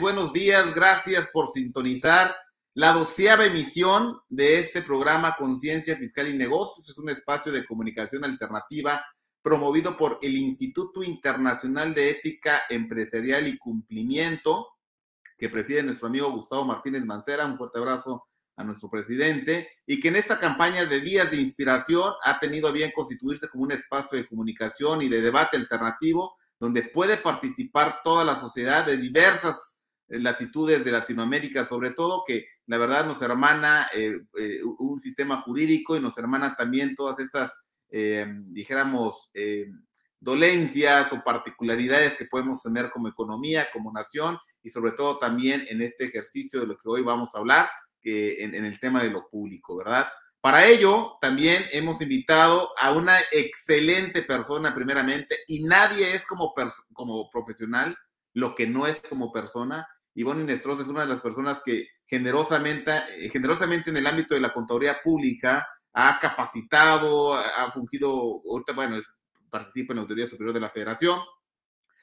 buenos días, gracias por sintonizar la doceava emisión de este programa Conciencia Fiscal y Negocios. Es un espacio de comunicación alternativa promovido por el Instituto Internacional de Ética Empresarial y Cumplimiento, que preside nuestro amigo Gustavo Martínez Mancera. Un fuerte abrazo a nuestro presidente y que en esta campaña de días de inspiración ha tenido bien constituirse como un espacio de comunicación y de debate alternativo donde puede participar toda la sociedad de diversas eh, latitudes de Latinoamérica, sobre todo que la verdad nos hermana eh, eh, un sistema jurídico y nos hermana también todas esas, dijéramos, dolencias o particularidades que podemos tener como economía, como nación y sobre todo también en este ejercicio de lo que hoy vamos a hablar, en, en el tema de lo público, ¿verdad? Para ello, también hemos invitado a una excelente persona, primeramente, y nadie es como, como profesional lo que no es como persona. Ivonne Inestros es una de las personas que generosamente, eh, generosamente en el ámbito de la contaduría pública ha capacitado, ha fungido, ahorita, bueno, participa en la Autoridad Superior de la Federación,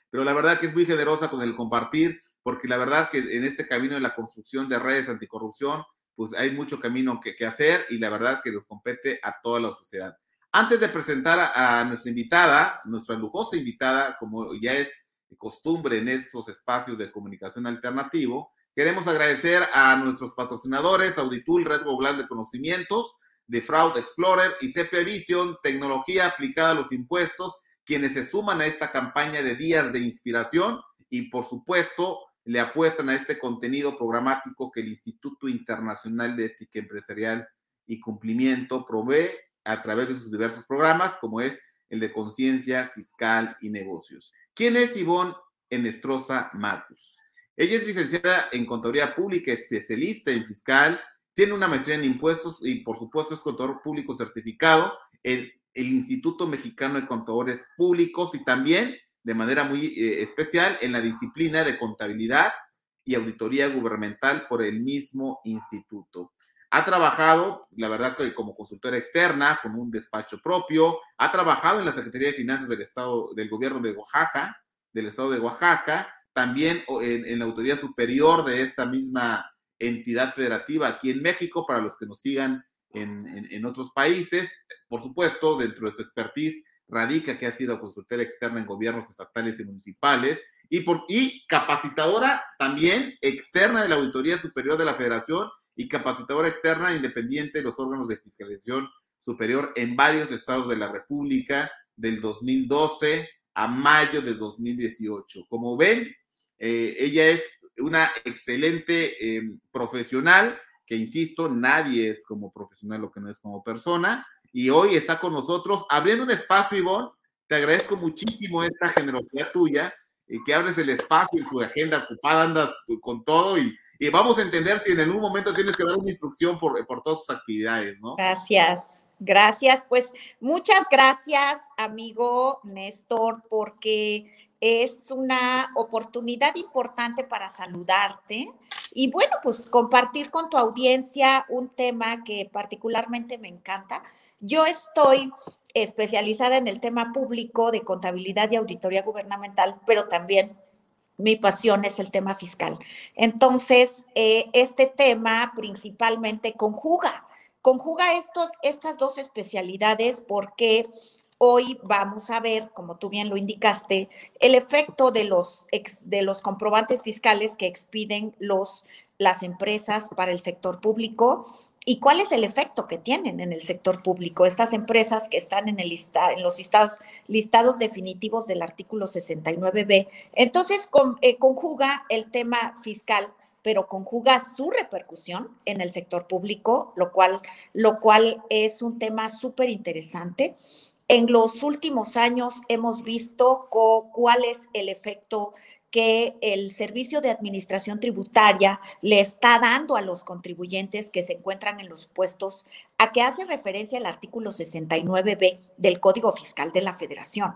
pero la verdad que es muy generosa con el compartir, porque la verdad que en este camino de la construcción de redes anticorrupción, pues hay mucho camino que, hacer y la verdad que nos compete a toda la sociedad. Antes de presentar a, nuestra invitada, nuestra lujosa invitada, como ya es costumbre en estos espacios de comunicación alternativo, queremos agradecer a nuestros patrocinadores, Auditul, Red Global de Conocimientos, de Fraud Explorer y CP Vision, tecnología aplicada a los impuestos, quienes se suman a esta campaña de días de inspiración y por supuesto le apuestan a este contenido programático que el Instituto Internacional de Ética Empresarial y Cumplimiento provee a través de sus diversos programas, como es el de Conciencia Fiscal y Negocios. ¿Quién es Ivonne Enestrosa Matus? Ella es licenciada en Contaduría Pública, especialista en fiscal, tiene una maestría en impuestos y, por supuesto, es contador público certificado en el Instituto Mexicano de Contadores Públicos y también de manera muy eh, especial en la disciplina de contabilidad y auditoría gubernamental por el mismo instituto. Ha trabajado, la verdad, como consultora externa, con un despacho propio. Ha trabajado en la Secretaría de Finanzas del Estado, del Gobierno de Oaxaca, del Estado de Oaxaca, también en, la autoridad superior de esta misma entidad federativa aquí en México, para los que nos sigan en, en otros países. Por supuesto, dentro de su expertise radica que ha sido consultora externa en gobiernos estatales y municipales y, por, y capacitadora también externa de la Auditoría Superior de la Federación y capacitadora externa independiente de los órganos de fiscalización superior en varios estados de la República del 2012 a mayo de 2018. Como ven, eh, ella es una excelente em, profesional, que insisto, nadie es como profesional lo que no es como persona, y hoy está con nosotros abriendo un espacio, Ivonne. Te agradezco muchísimo esta generosidad tuya y que abres el espacio en tu agenda ocupada, andas con todo y, y vamos a entender si en algún momento tienes que dar una instrucción por, por todas tus actividades, ¿no? Gracias, gracias. Pues muchas gracias, amigo Néstor, porque es una oportunidad importante para saludarte y bueno, pues compartir con tu audiencia un tema que particularmente me encanta yo estoy especializada en el tema público de contabilidad y auditoría gubernamental, pero también mi pasión es el tema fiscal. Entonces, eh, este tema principalmente conjuga, conjuga estos, estas dos especialidades porque hoy vamos a ver, como tú bien lo indicaste, el efecto de los, de los comprobantes fiscales que expiden los, las empresas para el sector público ¿Y cuál es el efecto que tienen en el sector público estas empresas que están en, el en los listados, listados definitivos del artículo 69b? Entonces, eh, conjuga el tema fiscal, pero conjuga su repercusión en el sector público, lo cual, lo cual es un tema súper interesante. En los últimos años hemos visto cuál es el efecto que el Servicio de Administración Tributaria le está dando a los contribuyentes que se encuentran en los puestos a que hace referencia al artículo 69b del Código Fiscal de la Federación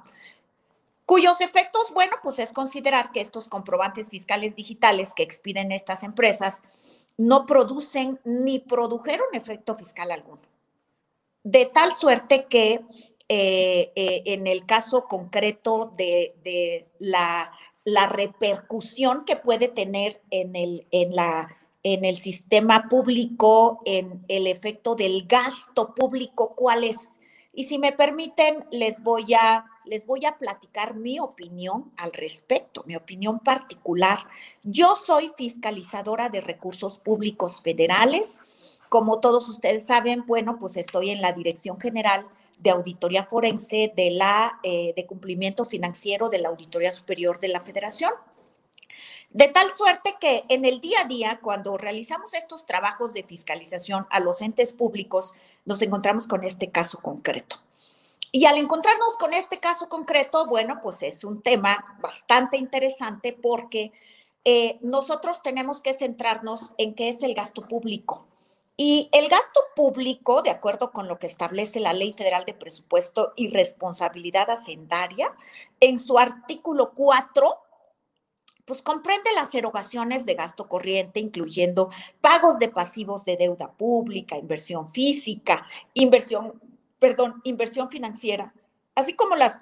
cuyos efectos, bueno, pues es considerar que estos comprobantes fiscales digitales que expiden estas empresas no producen ni produjeron efecto fiscal alguno. De tal suerte que eh, eh, en el caso concreto de la la repercusión que puede tener en el, en la, en el sistema público, en el efecto del gasto público, cuál es. Y si me permiten, les voy a, les voy a platicar mi opinión al respecto, mi opinión particular. Yo soy fiscalizadora de recursos públicos federales. Como todos ustedes saben, bueno, pues estoy en la Dirección General de Auditoría Forense de la eh, de cumplimiento financiero de la Auditoría Superior de la Federación. De tal suerte que en el día a día, cuando realizamos estos trabajos de fiscalización a los entes públicos, nos encontramos con este caso concreto. Y al encontrarnos con este caso concreto, bueno, pues es un tema bastante interesante porque eh, nosotros tenemos que centrarnos en qué es el gasto público. Y el gasto público, de acuerdo con lo que establece la Ley Federal de Presupuesto y Responsabilidad Hacendaria, en su artículo 4, pues comprende las erogaciones de gasto corriente, incluyendo pagos de pasivos de deuda pública, inversión física, inversión, perdón, inversión financiera, así como las,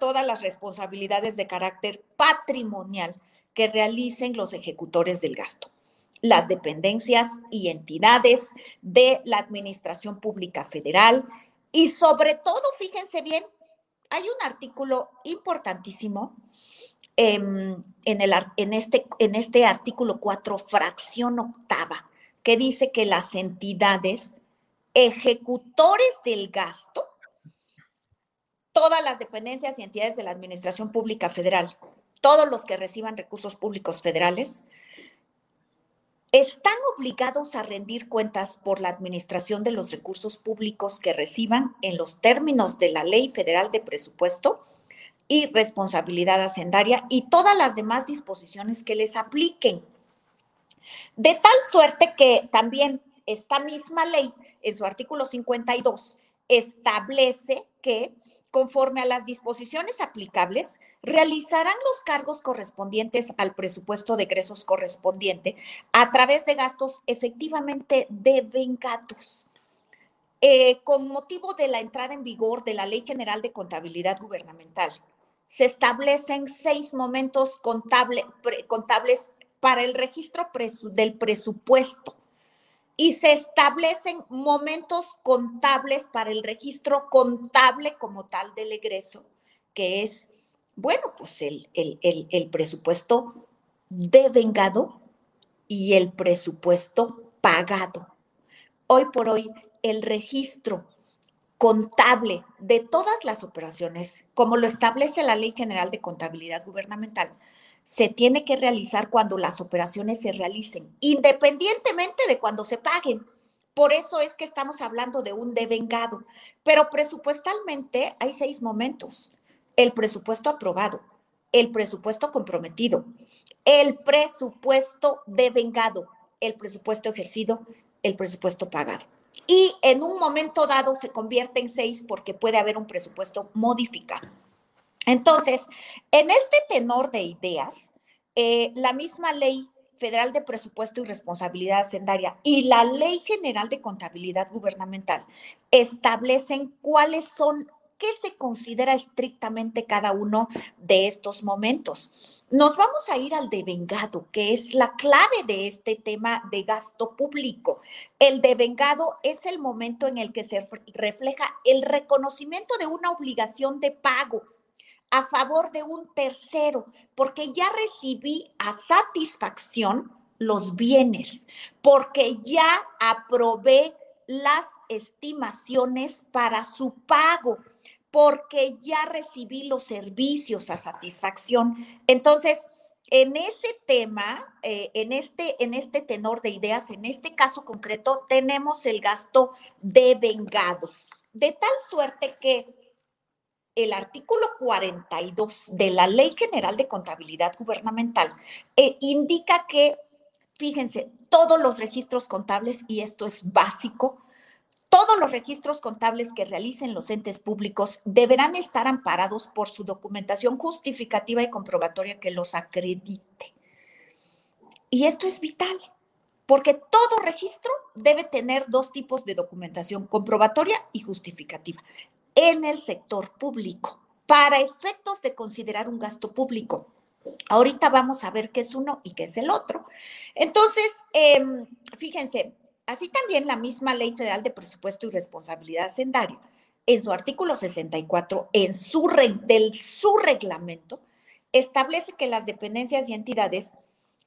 todas las responsabilidades de carácter patrimonial que realicen los ejecutores del gasto las dependencias y entidades de la Administración Pública Federal. Y sobre todo, fíjense bien, hay un artículo importantísimo en, el, en, este, en este artículo 4, fracción octava, que dice que las entidades ejecutores del gasto, todas las dependencias y entidades de la Administración Pública Federal, todos los que reciban recursos públicos federales, están obligados a rendir cuentas por la administración de los recursos públicos que reciban en los términos de la Ley Federal de Presupuesto y Responsabilidad Hacendaria y todas las demás disposiciones que les apliquen. De tal suerte que también esta misma ley, en su artículo 52, establece que, conforme a las disposiciones aplicables, realizarán los cargos correspondientes al presupuesto de egresos correspondiente a través de gastos efectivamente devengados. Eh, con motivo de la entrada en vigor de la Ley General de Contabilidad Gubernamental, se establecen seis momentos contables para el registro del presupuesto y se establecen momentos contables para el registro contable como tal del egreso, que es bueno, pues el, el, presupuesto devengado y el presupuesto pagado. Hoy por hoy, el registro contable de todas las operaciones, como lo establece la Ley General de Contabilidad Gubernamental, se tiene que realizar cuando las operaciones se realicen, independientemente de cuando se paguen. Por eso es que estamos hablando de un devengado, pero presupuestalmente hay seis momentos el presupuesto aprobado, el presupuesto comprometido, el presupuesto devengado, el presupuesto ejercido, el presupuesto pagado. Y en un momento dado se convierte en seis porque puede haber un presupuesto modificado. Entonces, en este tenor de ideas, eh, la misma ley federal de presupuesto y responsabilidad hacendaria y la ley general de contabilidad gubernamental establecen cuáles son qué se considera estrictamente cada uno de estos momentos. Nos vamos a ir al devengado, que es la clave de este tema de gasto público. El devengado es el momento en el que se refleja el reconocimiento de una obligación de pago a favor de un tercero, porque ya recibí a satisfacción los bienes, porque ya aprobé las estimaciones para su pago porque ya recibí los servicios a satisfacción. Entonces, en ese tema, eh, en, este, en este tenor de ideas, en este caso concreto, tenemos el gasto de vengado, de tal suerte que el artículo 42 de la Ley General de Contabilidad Gubernamental eh, indica que, fíjense, todos los registros contables, y esto es básico, todos los registros contables que realicen los entes públicos deberán estar amparados por su documentación justificativa y comprobatoria que los acredite. Y esto es vital, porque todo registro debe tener dos tipos de documentación, comprobatoria y justificativa, en el sector público, para efectos de considerar un gasto público. Ahorita vamos a ver qué es uno y qué es el otro. Entonces, em, fíjense, así también la misma Ley Federal de Presupuesto y Responsabilidad Hacendaria, en su artículo 64, en su, del su reglamento, establece que las dependencias y entidades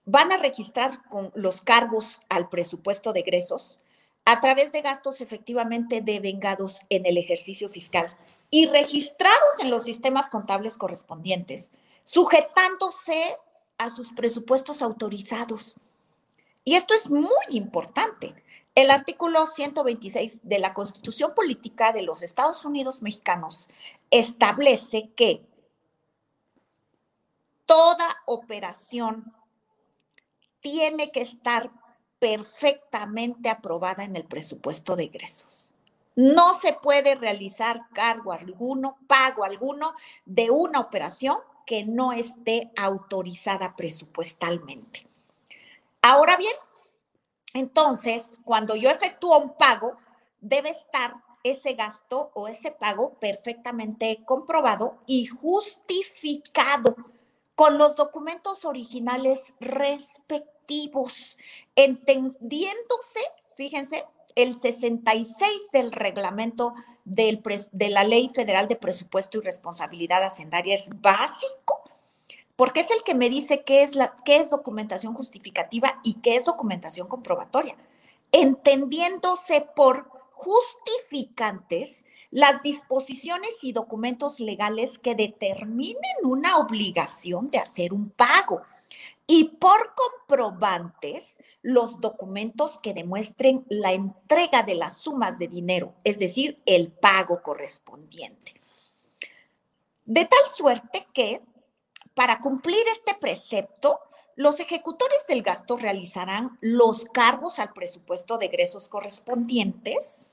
van a registrar con los cargos al presupuesto de egresos a través de gastos efectivamente devengados en el ejercicio fiscal y registrados en los sistemas contables correspondientes, sujetándose a sus presupuestos autorizados. Y esto es muy importante. El artículo 126 de la Constitución Política de los Estados Unidos Mexicanos establece que toda operación tiene que estar perfectamente aprobada en el presupuesto de ingresos. No se puede realizar cargo alguno, pago alguno de una operación que no esté autorizada presupuestalmente. Ahora bien, entonces, cuando yo efectúo un pago, debe estar ese gasto o ese pago perfectamente comprobado y justificado con los documentos originales respectivos, entendiéndose, fíjense, el 66 del reglamento del de la Ley Federal de Presupuesto y Responsabilidad Hacendaria es básico, porque es el que me dice qué es, la, qué es documentación justificativa y qué es documentación comprobatoria, entendiéndose por justificantes las disposiciones y documentos legales que determinen una obligación de hacer un pago y por comprobantes los documentos que demuestren la entrega de las sumas de dinero, es decir, el pago correspondiente. De tal suerte que para cumplir este precepto, los ejecutores del gasto realizarán los cargos al presupuesto de egresos correspondientes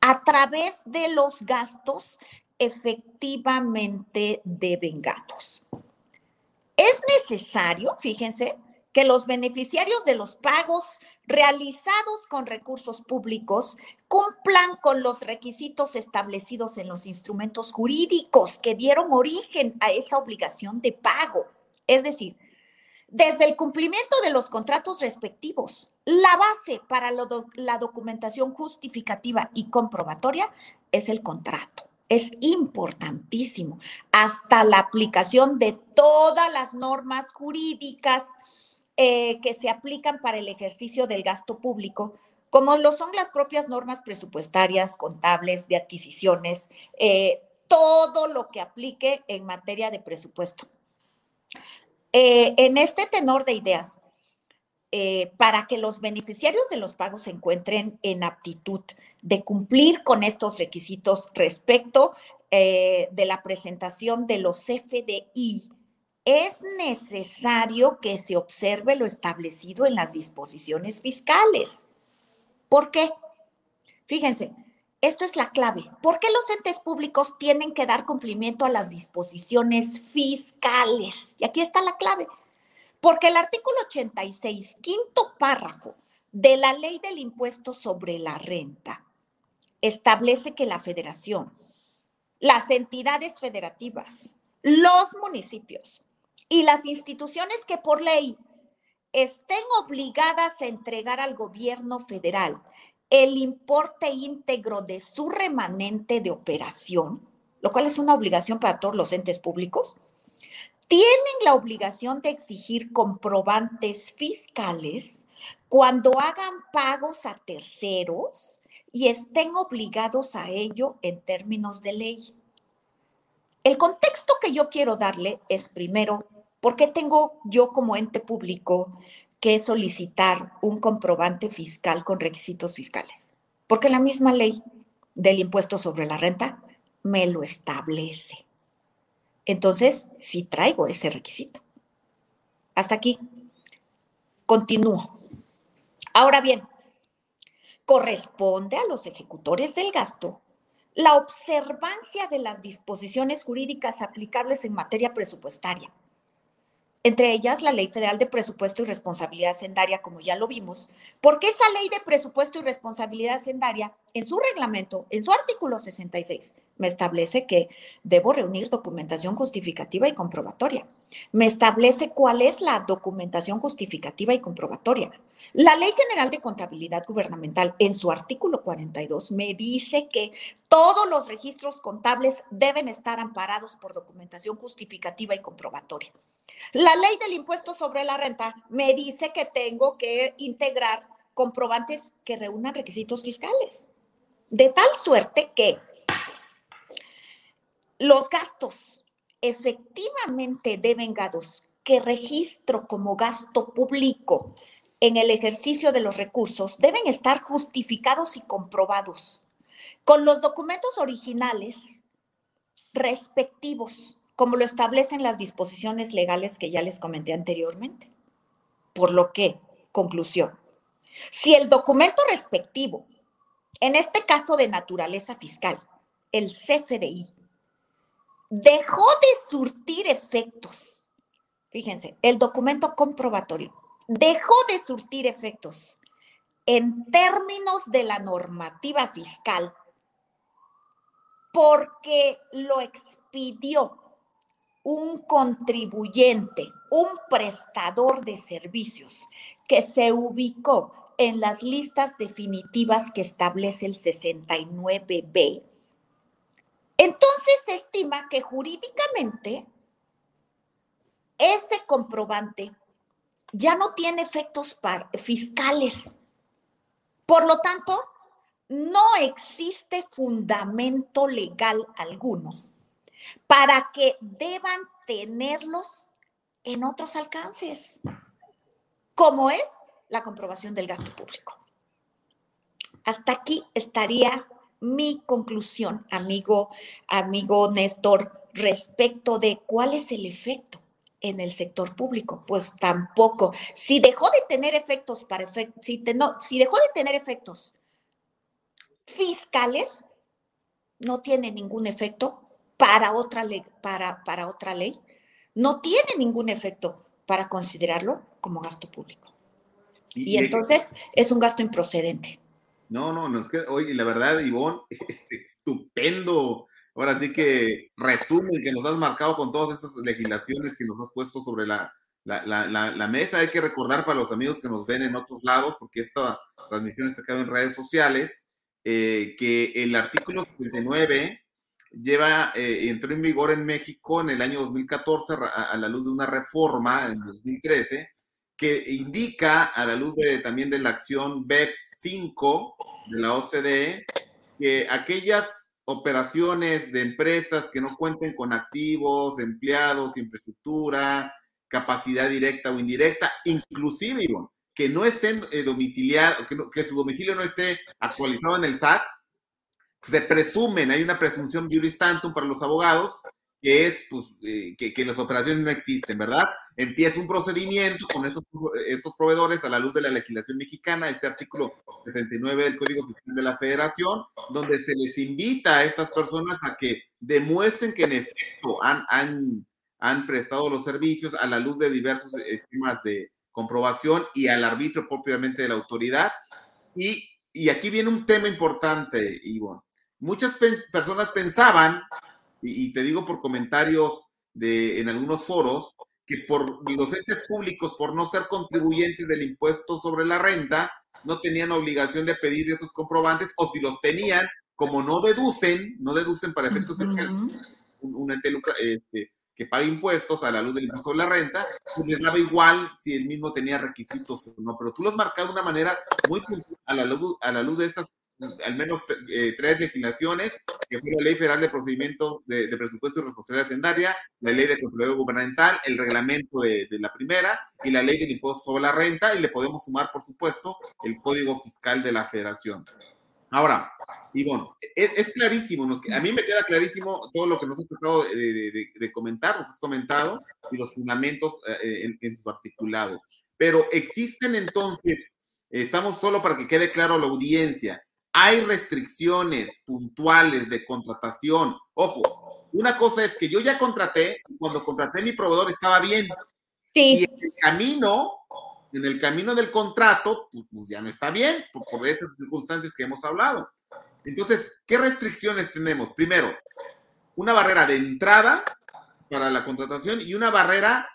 a través de los gastos efectivamente devengados. Es necesario, fíjense, que los beneficiarios de los pagos realizados con recursos públicos cumplan con los requisitos establecidos en los instrumentos jurídicos que dieron origen a esa obligación de pago. Es decir, desde el cumplimiento de los contratos respectivos, la base para la documentación justificativa y comprobatoria es el contrato. Es importantísimo. Hasta la aplicación de todas las normas jurídicas eh, que se aplican para el ejercicio del gasto público, como lo son las propias normas presupuestarias, contables, de adquisiciones, eh, todo lo que aplique en materia de presupuesto. Eh, en este tenor de ideas, eh, para que los beneficiarios de los pagos se encuentren en aptitud de cumplir con estos requisitos respecto de la presentación de los FDI, es necesario que se observe lo establecido en las disposiciones fiscales. ¿Por qué? Fíjense, esto es la clave. ¿Por qué los entes públicos tienen que dar cumplimiento a las disposiciones fiscales? Y aquí está la clave. Porque el artículo 86, quinto párrafo de la ley del impuesto sobre la renta, establece que la federación, las entidades federativas, los municipios y las instituciones que por ley estén obligadas a entregar al gobierno federal el importe íntegro de su remanente de operación, lo cual es una obligación para todos los entes públicos, tienen la obligación de exigir comprobantes fiscales cuando hagan pagos a terceros y estén obligados a ello en términos de ley. El contexto que yo quiero darle es primero, ¿por qué tengo yo como ente público que solicitar un comprobante fiscal con requisitos fiscales, porque la misma ley del impuesto sobre la renta me lo establece. Entonces, sí traigo ese requisito. Hasta aquí. Continúo. Ahora bien, corresponde a los ejecutores del gasto la observancia de las disposiciones jurídicas aplicables en materia presupuestaria entre ellas la Ley Federal de Presupuesto y Responsabilidad Hacendaria, como ya lo vimos, porque esa Ley de Presupuesto y Responsabilidad Hacendaria, en su reglamento, en su artículo 66, me establece que debo reunir documentación justificativa y comprobatoria. Me establece cuál es la documentación justificativa y comprobatoria. La Ley General de Contabilidad Gubernamental, en su artículo 42, me dice que todos los registros contables deben estar amparados por documentación justificativa y comprobatoria. La ley del impuesto sobre la renta me dice que tengo que integrar comprobantes que reúnan requisitos fiscales. De tal suerte que los gastos efectivamente devengados que registro como gasto público en el ejercicio de los recursos deben estar justificados y comprobados con los documentos originales respectivos, como lo establecen las disposiciones legales que ya les comenté anteriormente. Por lo que, conclusión, si el documento respectivo, en este caso de naturaleza fiscal, el CFDI, dejó de surtir efectos, fíjense, el documento comprobatorio dejó de surtir efectos en términos de la normativa fiscal porque lo expidió un contribuyente, un prestador de servicios que se ubicó en las listas definitivas que establece el 69B. Entonces se estima que jurídicamente ese comprobante ya no tiene efectos fiscales. Por lo tanto, no existe fundamento legal alguno para que deban tenerlos en otros alcances, como es la comprobación del gasto público. Hasta aquí estaría mi conclusión, amigo, amigo Néstor, respecto de cuál es el efecto en el sector público? Pues tampoco. Si dejó de tener efectos para si, si dejó de tener efectos fiscales, no tiene ningún efecto para otra ley, para, para otra ley. No tiene ningún efecto para considerarlo como gasto público. Y, entonces es un gasto improcedente. No, no, no es que, oye, la verdad, Ivonne, es estupendo ahora sí que resumen que nos has marcado con todas estas legislaciones que nos has puesto sobre la, la, mesa. Hay que recordar para los amigos que nos ven en otros lados, porque esta transmisión está quedando en redes sociales, eh, que el artículo 79 lleva, eh, entró en vigor en México en el año 2014 a, la luz de una reforma en 2013 que indica a la luz de, también de la acción BEPS 5 de la OCDE que aquellas operaciones de empresas que no cuenten con activos, empleados, infraestructura, capacidad directa o indirecta, inclusive, que no estén eh, domiciliados, que, su domicilio no esté actualizado en el SAT, se presumen, hay una presunción juris tantum para los abogados, que es pues, eh, que, las operaciones no existen, ¿verdad? Empieza un procedimiento con estos, estos proveedores a la luz de la legislación mexicana, este artículo 69 del Código Fiscal de la Federación, donde se les invita a estas personas a que demuestren que en efecto han, han, han prestado los servicios a la luz de diversos esquemas de comprobación y al arbitrio propiamente de la autoridad. Y, y aquí viene un tema importante, Ivonne. Muchas personas pensaban y, te digo por comentarios de, en algunos foros, que por los entes públicos, por no ser contribuyentes del impuesto sobre la renta, no tenían obligación de pedir esos comprobantes, o si los tenían, como no deducen, no deducen para efectos fiscales, un, ente este, que paga impuestos a la luz del impuesto sobre la renta, pues les daba igual si el mismo tenía requisitos o no, pero tú los marcas de una manera muy a la luz, a la luz de estas al menos eh, tres legislaciones, que fue la Ley Federal de Procedimientos de, Presupuesto y Responsabilidad Hacendaria, la Ley de Control Gubernamental, el reglamento de, la primera y la Ley del Impuesto sobre la Renta, y le podemos sumar, por supuesto, el Código Fiscal de la Federación. Ahora, Ivonne, es, es clarísimo, a mí me queda clarísimo todo lo que nos has tratado de, comentar, nos has comentado, y los fundamentos eh, en, su articulado. Pero existen entonces, estamos solo para que quede claro a la audiencia, hay restricciones puntuales de contratación. Ojo, una cosa es que yo ya contraté, cuando contraté mi proveedor estaba bien. Sí. Y en el camino, en el camino del contrato, pues, pues ya no está bien, por, por esas circunstancias que hemos hablado. Entonces, ¿qué restricciones tenemos? Primero, una barrera de entrada para la contratación y una barrera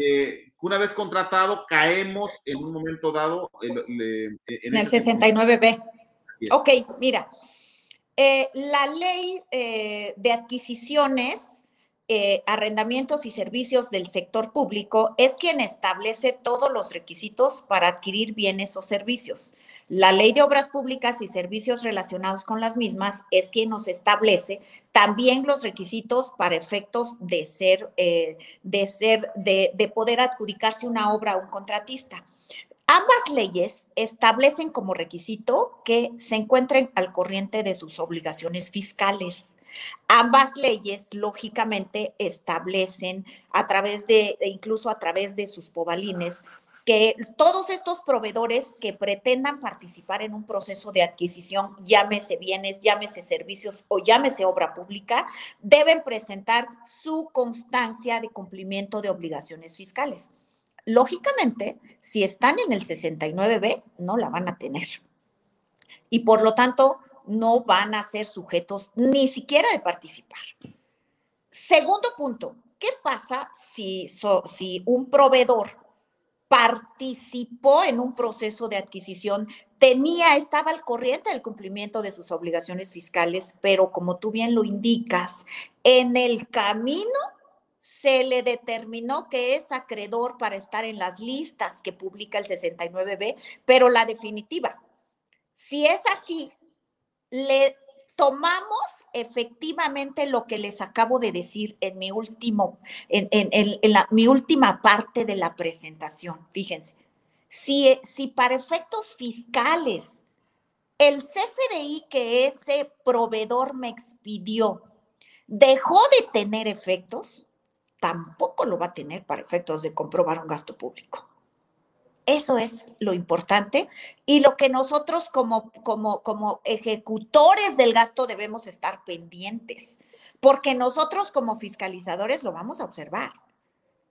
eh, una vez contratado caemos en un momento dado en, el 69B. Ok, mira, eh, la ley eh, de adquisiciones, arrendamientos y servicios del sector público es quien establece todos los requisitos para adquirir bienes o servicios. La ley de obras públicas y servicios relacionados con las mismas es quien nos establece también los requisitos para efectos de ser, eh, de ser, de poder adjudicarse una obra a un contratista. Ambas leyes establecen como requisito que se encuentren al corriente de sus obligaciones fiscales. Ambas leyes, lógicamente, establecen a través de, incluso a través de sus pobalines, que todos estos proveedores que pretendan participar en un proceso de adquisición, llámese bienes, llámese servicios o llámese obra pública, deben presentar su constancia de cumplimiento de obligaciones fiscales. Lógicamente, si están en el 69B, no la van a tener. Y por lo tanto, no van a ser sujetos ni siquiera de participar. Segundo punto, ¿qué pasa si, un proveedor participó en un proceso de adquisición, tenía, estaba al corriente del cumplimiento de sus obligaciones fiscales, pero como tú bien lo indicas, en el camino se le determinó que es acreedor para estar en las listas que publica el 69B, pero la definitiva, si es así, le tomamos efectivamente lo que les acabo de decir en mi último, en, mi última parte de la presentación. Fíjense, si, si para efectos fiscales el CFDI que ese proveedor me expidió dejó de tener efectos, tampoco lo va a tener para efectos de comprobar un gasto público. Eso es lo importante y lo que nosotros como, como, como ejecutores del gasto debemos estar pendientes, porque nosotros como fiscalizadores lo vamos a observar.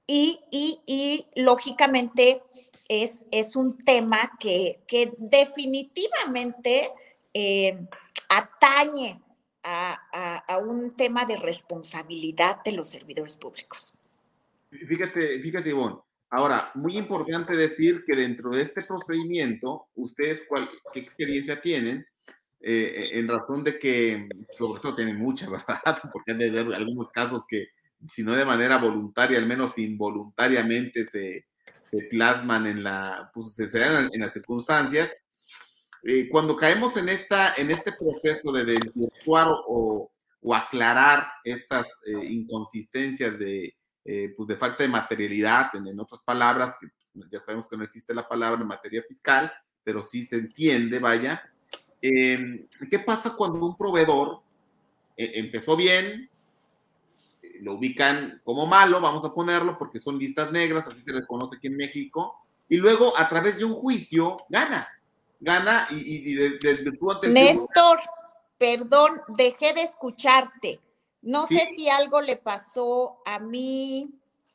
Y, y, lógicamente es, es, un tema que, que definitivamente eh, atañe a, a, un tema de responsabilidad de los servidores públicos. Fíjate, fíjate, Ivonne, Ahora, muy importante decir que dentro de este procedimiento, ustedes cuál, qué experiencia tienen, eh, en razón de que, sobre todo tienen mucha, ¿verdad? Porque haber algunos casos que, si no de manera voluntaria, al menos involuntariamente se, se plasman en la, pues se dan en las circunstancias. Eh, cuando caemos en, esta, en este proceso de desvirtuar o, o aclarar estas eh, inconsistencias de, eh, pues de falta de materialidad, en, otras palabras, que ya sabemos que no existe la palabra en materia fiscal, pero sí se entiende, vaya. Em, ¿Qué pasa cuando un proveedor empezó bien, lo ubican como malo, vamos a ponerlo, porque son listas negras, así se les conoce aquí en México, y luego a través de un juicio gana, gana y, y, desvirtúa. Néstor, perdón, dejé de escucharte. No sé si algo le pasó a mí.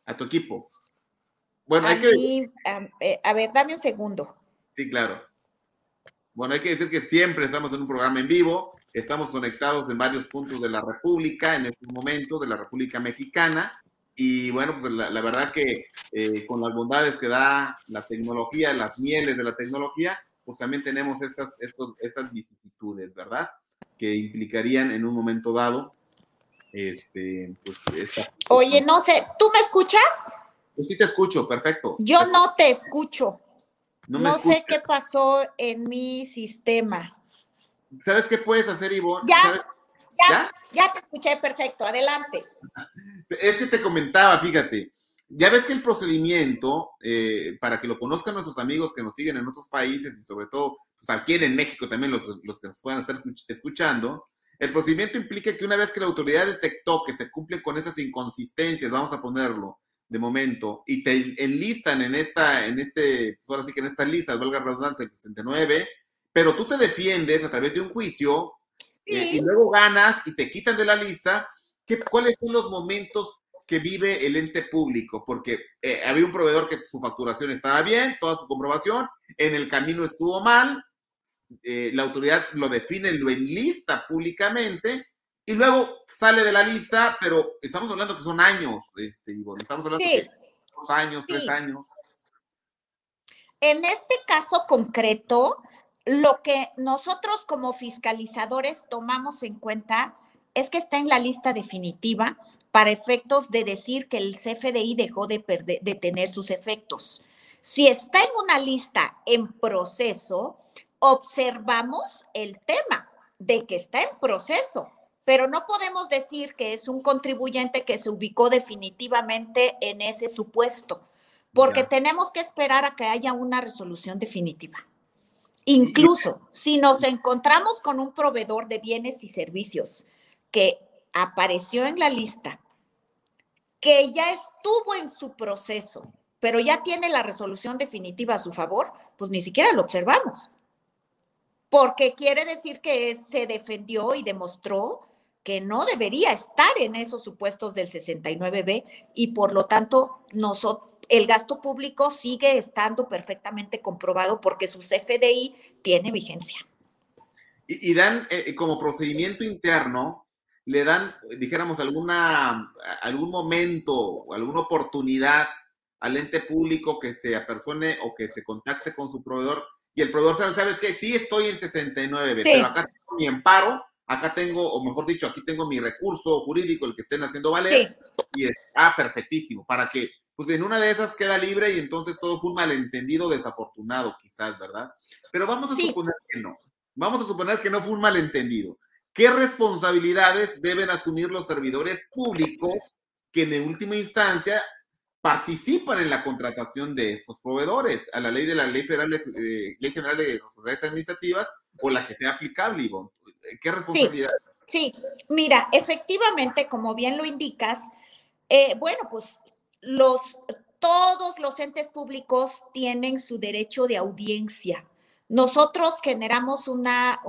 A tu equipo. Bueno, hay que. Eh, a ver, dame un segundo. Sí, claro. Bueno, hay que decir que siempre estamos en un programa en vivo, estamos conectados en varios puntos de la República, en estos momentos, de la República Mexicana. Y bueno, pues la, verdad que eh, con las bondades que da la tecnología, las mieles de la tecnología, pues también tenemos estas, estos, estas vicisitudes, ¿verdad? Que implicarían en un momento dado este, pues, Oye, no sé, ¿tú me escuchas? Yo sí te escucho, perfecto. Yo no te escucho. No, sé qué pasó en mi sistema. ¿Sabes qué puedes hacer, Ivo? Ya, ya, ya, te escuché perfecto, adelante. Es que te comentaba, fíjate, ya ves que el procedimiento, eh, para que lo conozcan nuestros amigos que nos siguen en otros países y sobre todo pues, aquí en México también los, los que nos puedan estar escuchando, el procedimiento implica que una vez que la autoridad detectó que se cumplen con esas inconsistencias, vamos a ponerlo de momento, y te enlistan en esta, en este, pues ahora sí que en estas listas, valga redundancia, el 69, pero tú te defiendes a través de un juicio eh, y luego ganas y te quitan de la lista, ¿qué, ¿cuáles son los momentos que vive el ente público? Porque eh, había un proveedor que su facturación estaba bien, toda su comprobación, en el camino estuvo mal, eh, la autoridad lo define, lo enlista públicamente y luego sale de la lista, pero estamos hablando que son años, este, estamos hablando de dos años, tres años. En este caso concreto, lo que nosotros como fiscalizadores tomamos en cuenta es que está en la lista definitiva para efectos de decir que el CFDI dejó de, de tener sus efectos. Si está en una lista en proceso, observamos el tema de que está en proceso, pero no podemos decir que es un contribuyente que se ubicó definitivamente en ese supuesto, porque tenemos que esperar a que haya una resolución definitiva. Incluso si nos encontramos con un proveedor de bienes y servicios que apareció en la lista, que ya estuvo en su proceso, pero ya tiene la resolución definitiva a su favor, pues ni siquiera lo observamos. Porque quiere decir que se defendió y demostró que no debería estar en esos supuestos del 69B y por lo tanto nosotros el gasto público sigue estando perfectamente comprobado porque su CFDI tiene vigencia. Y, dan eh, como procedimiento interno, le dan, dijéramos, alguna, algún momento alguna oportunidad al ente público que se apersone o que se contacte con su proveedor y el proveedor sabe, ¿sabes qué? Sí estoy en 69B, pero acá tengo mi amparo, acá tengo, o mejor dicho, aquí tengo mi recurso jurídico, el que estén haciendo valer, y es, ah, perfectísimo, para que pues en una de esas queda libre y entonces todo fue un malentendido desafortunado, quizás, ¿verdad? Pero vamos a suponer que no. Vamos a suponer que no fue un malentendido. ¿Qué responsabilidades deben asumir los servidores públicos que en última instancia participan en la contratación de estos proveedores a la ley de la Ley Federal de, eh, Ley General de Responsabilidades Administrativas o la que sea aplicable, Ivonne? ¿Qué responsabilidades? Sí, mira, efectivamente, como bien lo indicas, eh, bueno, pues los, todos los entes públicos tienen su derecho de audiencia. Nosotros generamos una,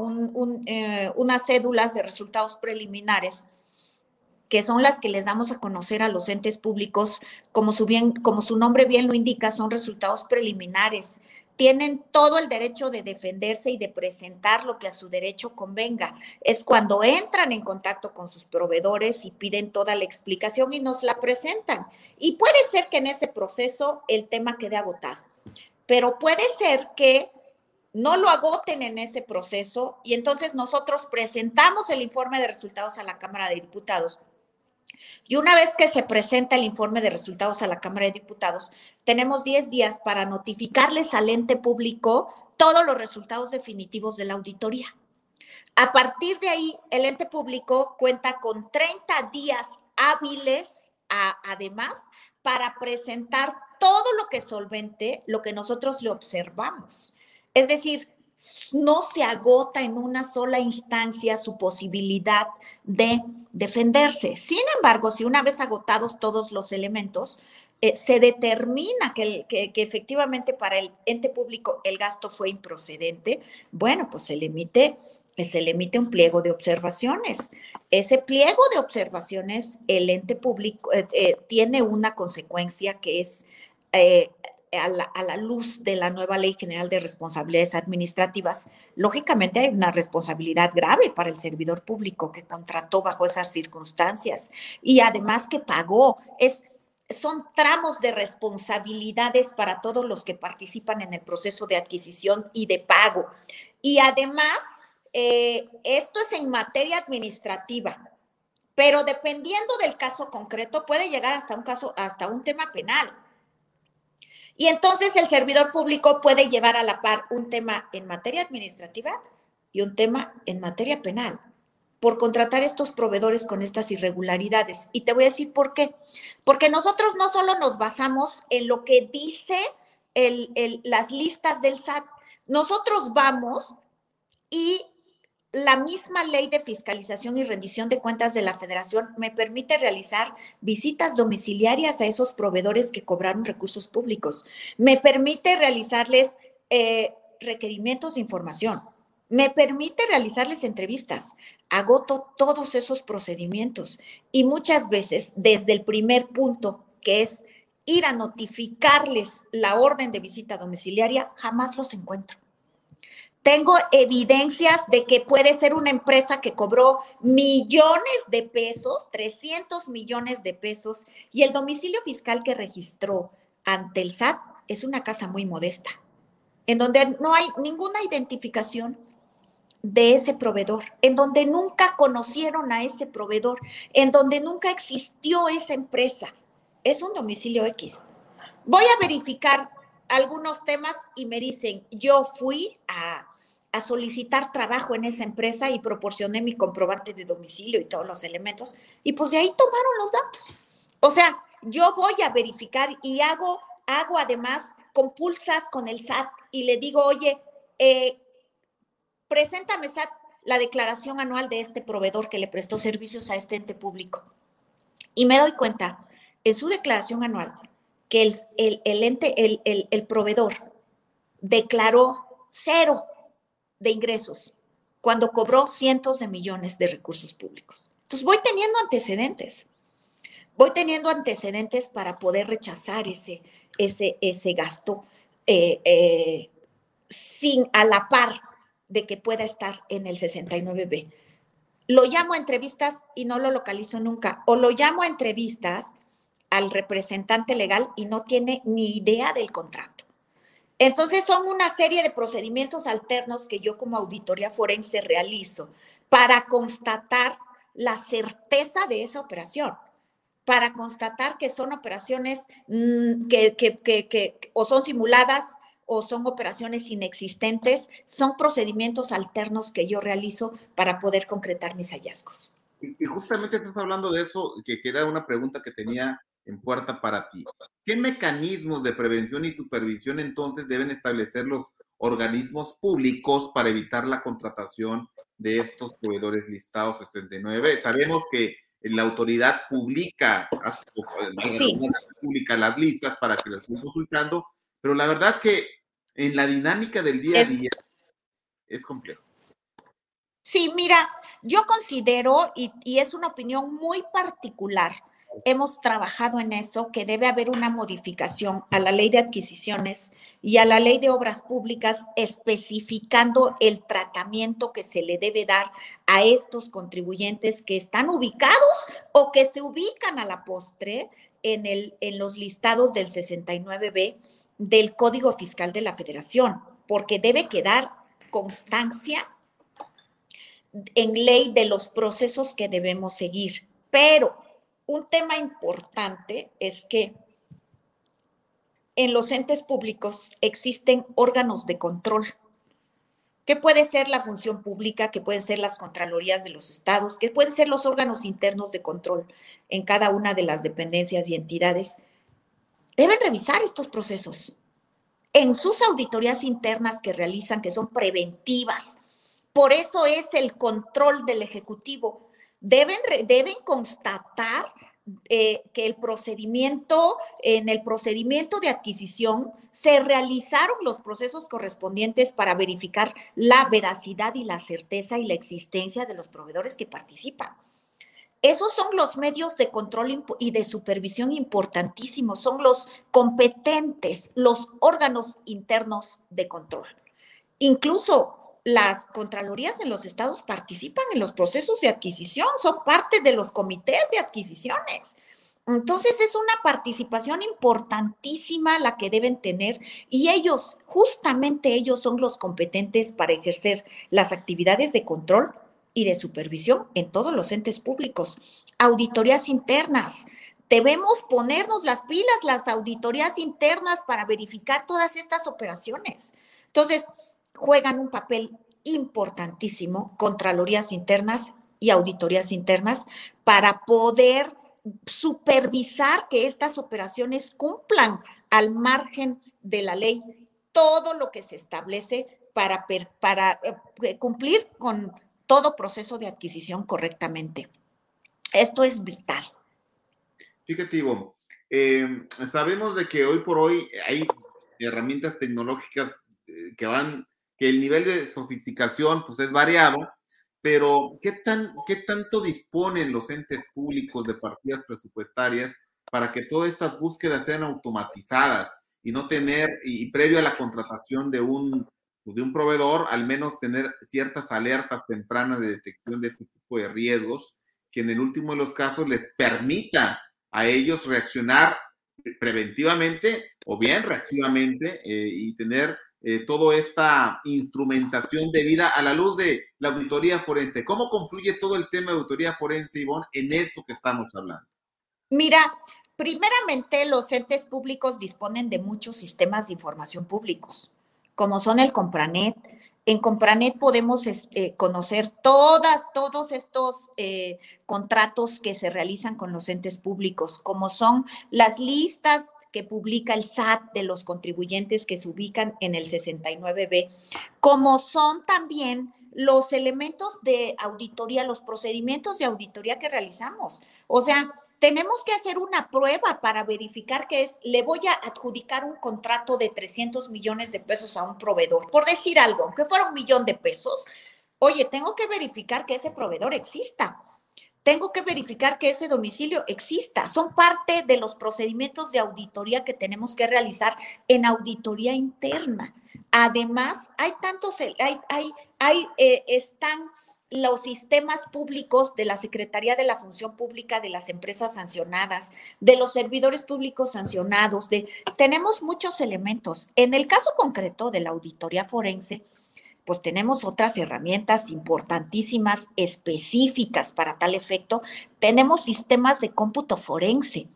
eh, unas cédulas de resultados preliminares que son las que les damos a conocer a los entes públicos, como su, bien, como su nombre bien lo indica, son resultados preliminares tienen todo el derecho de defenderse y de presentar lo que a su derecho convenga. Es cuando entran en contacto con sus proveedores y piden toda la explicación y nos la presentan. Y puede ser que en ese proceso el tema quede agotado, pero puede ser que no lo agoten en ese proceso y entonces nosotros presentamos el informe de resultados a la Cámara de Diputados y una vez que se presenta el informe de resultados a la Cámara de Diputados, tenemos 10 días para notificarles al ente público todos los resultados definitivos de la auditoría. A partir de ahí, el ente público cuenta con 30 días hábiles, además, para presentar todo lo que solvente, lo que nosotros le observamos. Es decir, no se agota en una sola instancia su posibilidad de defenderse. Sin embargo, si una vez agotados todos los elementos, eh, se determina que, efectivamente para el ente público el gasto fue improcedente, bueno, pues se le emite, se emite un pliego de observaciones. Ese pliego de observaciones, el ente público eh, eh, tiene una consecuencia que es a la, luz de la nueva Ley General de Responsabilidades Administrativas, lógicamente hay una responsabilidad grave para el servidor público que contrató bajo esas circunstancias y además que pagó. Es, son tramos de responsabilidades para todos los que participan en el proceso de adquisición y de pago. Y además, eh, esto es en materia administrativa, pero dependiendo del caso concreto, puede llegar hasta un caso, hasta un tema penal. Y entonces el servidor público puede llevar a la par un tema en materia administrativa y un tema en materia penal por contratar estos proveedores con estas irregularidades. Y te voy a decir por qué. Porque nosotros no solo nos basamos en lo que dice las listas del SAT, nosotros vamos y la misma ley de fiscalización y rendición de cuentas de la federación me permite realizar visitas domiciliarias a esos proveedores que cobraron recursos públicos. Me permite realizarles eh, requerimientos de información. Me permite realizarles entrevistas. Agoto todos esos procedimientos y muchas veces desde el primer punto, que es ir a notificarles la orden de visita domiciliaria, jamás los encuentro Tengo evidencias de que puede ser una empresa que cobró millones de pesos, 300 millones de pesos, y el domicilio fiscal que registró ante el SAT es una casa muy modesta, en donde no hay ninguna identificación de ese proveedor, en donde nunca conocieron a ese proveedor, en donde nunca existió esa empresa. Es un domicilio X. Voy a verificar algunos temas y me dicen, yo fui a, a, solicitar trabajo en esa empresa y proporcioné mi comprobante de domicilio y todos los elementos, y pues de ahí tomaron los datos. O sea, yo voy a verificar y hago, hago además compulsas con el SAT y le digo, oye, eh, preséntame SAT la declaración anual de este proveedor que le prestó servicios a este ente público. Y me doy cuenta en su declaración anual que el, el, ente, el, el proveedor declaró cero de ingresos cuando cobró cientos de millones de recursos públicos. Entonces voy teniendo antecedentes, voy teniendo antecedentes para poder rechazar ese, ese, ese gasto eh, eh, sin a la par de que pueda estar en el 69B. Lo llamo a entrevistas y no lo localizo nunca, o lo llamo a entrevistas al representante legal y no tiene ni idea del contrato. Entonces son una serie de procedimientos alternos que yo como auditoría forense realizo para constatar la certeza de esa operación, para constatar que son operaciones mm, que, que, que, o son simuladas o son operaciones inexistentes, son procedimientos alternos que yo realizo para poder concretar mis hallazgos. Y, justamente estás hablando de eso, que, que era una pregunta que tenía en puerta para ti. ¿Qué mecanismos de prevención y supervisión entonces deben establecer los organismos públicos para evitar la contratación de estos proveedores listados 69? Sabemos que la autoridad publica, sí. publica las listas para que las estén consultando, pero la verdad que en la dinámica del día a día es complejo. Sí, mira, yo considero, y, y, es una opinión muy particular, hemos trabajado en eso, que debe haber una modificación a la ley de adquisiciones y a la ley de obras públicas especificando el tratamiento que se le debe dar a estos contribuyentes que están ubicados o que se ubican a la postre en, el, en los listados del 69B del Código Fiscal de la Federación, porque debe quedar constancia en ley de los procesos que debemos seguir. Pero un tema importante es que en los entes públicos existen órganos de control, que puede ser la función pública, que pueden ser las contralorías de los estados, que pueden ser los órganos internos de control en cada una de las dependencias y entidades deben revisar estos procesos en sus auditorías internas que realizan, que son preventivas. Por eso es el control del Ejecutivo. Deben, deben constatar eh, que el procedimiento, en el procedimiento de adquisición, se realizaron los procesos correspondientes para verificar la veracidad y la certeza y la existencia de los proveedores que participan. Esos son los medios de control y de supervisión importantísimos, son los competentes, los órganos internos de control. Incluso las contralorías en los estados participan en los procesos de adquisición, son parte de los comités de adquisiciones. Entonces es una participación importantísima la que deben tener y ellos, justamente ellos son los competentes para ejercer las actividades de control y de supervisión en todos los entes públicos. Auditorías internas. Debemos ponernos las pilas, las auditorías internas para verificar todas estas operaciones. Entonces, juegan un papel importantísimo, contralorías internas y auditorías internas, para poder supervisar que estas operaciones cumplan al margen de la ley todo lo que se establece para, para eh, cumplir con todo proceso de adquisición correctamente. Esto es vital. Fíjate, Ivo, eh, sabemos de que hoy por hoy hay herramientas tecnológicas eh, que van, que el nivel de sofisticación pues es variado, pero ¿qué, tan, ¿qué tanto disponen los entes públicos de partidas presupuestarias para que todas estas búsquedas sean automatizadas y no tener, y previo a la contratación de un pues, de un proveedor, al menos tener ciertas alertas tempranas de detección de este tipo de riesgos, que en el último de los casos les permita a ellos reaccionar preventivamente o bien reactivamente eh, y tener eh, toda esta instrumentación debida a la luz de la auditoría forense. ¿Cómo confluye todo el tema de auditoría forense, Ivonne, en esto que estamos hablando? Mira, primeramente los entes públicos disponen de muchos sistemas de información públicos, como son el Compranet. En Compranet podemos eh, conocer todas, todos estos eh, contratos que se realizan con los entes públicos, como son las listas que publica el SAT de los contribuyentes que se ubican en el 69B, como son también los elementos de auditoría, los procedimientos de auditoría que realizamos. O sea, tenemos que hacer una prueba para verificar que es, le voy a adjudicar un contrato de 300 millones de pesos a un proveedor, por decir algo, aunque fuera un millón de pesos. Oye, tengo que verificar que ese proveedor exista tengo que verificar que ese domicilio exista. Son parte de los procedimientos de auditoría que tenemos que realizar en auditoría interna. Además, hay tantos, hay, hay, eh, están los sistemas públicos de la Secretaría de la Función Pública de las empresas sancionadas, de los servidores públicos sancionados, de tenemos muchos elementos. En el caso concreto de la auditoría forense, pues tenemos otras herramientas importantísimas, específicas para tal efecto. Tenemos sistemas de cómputo forense.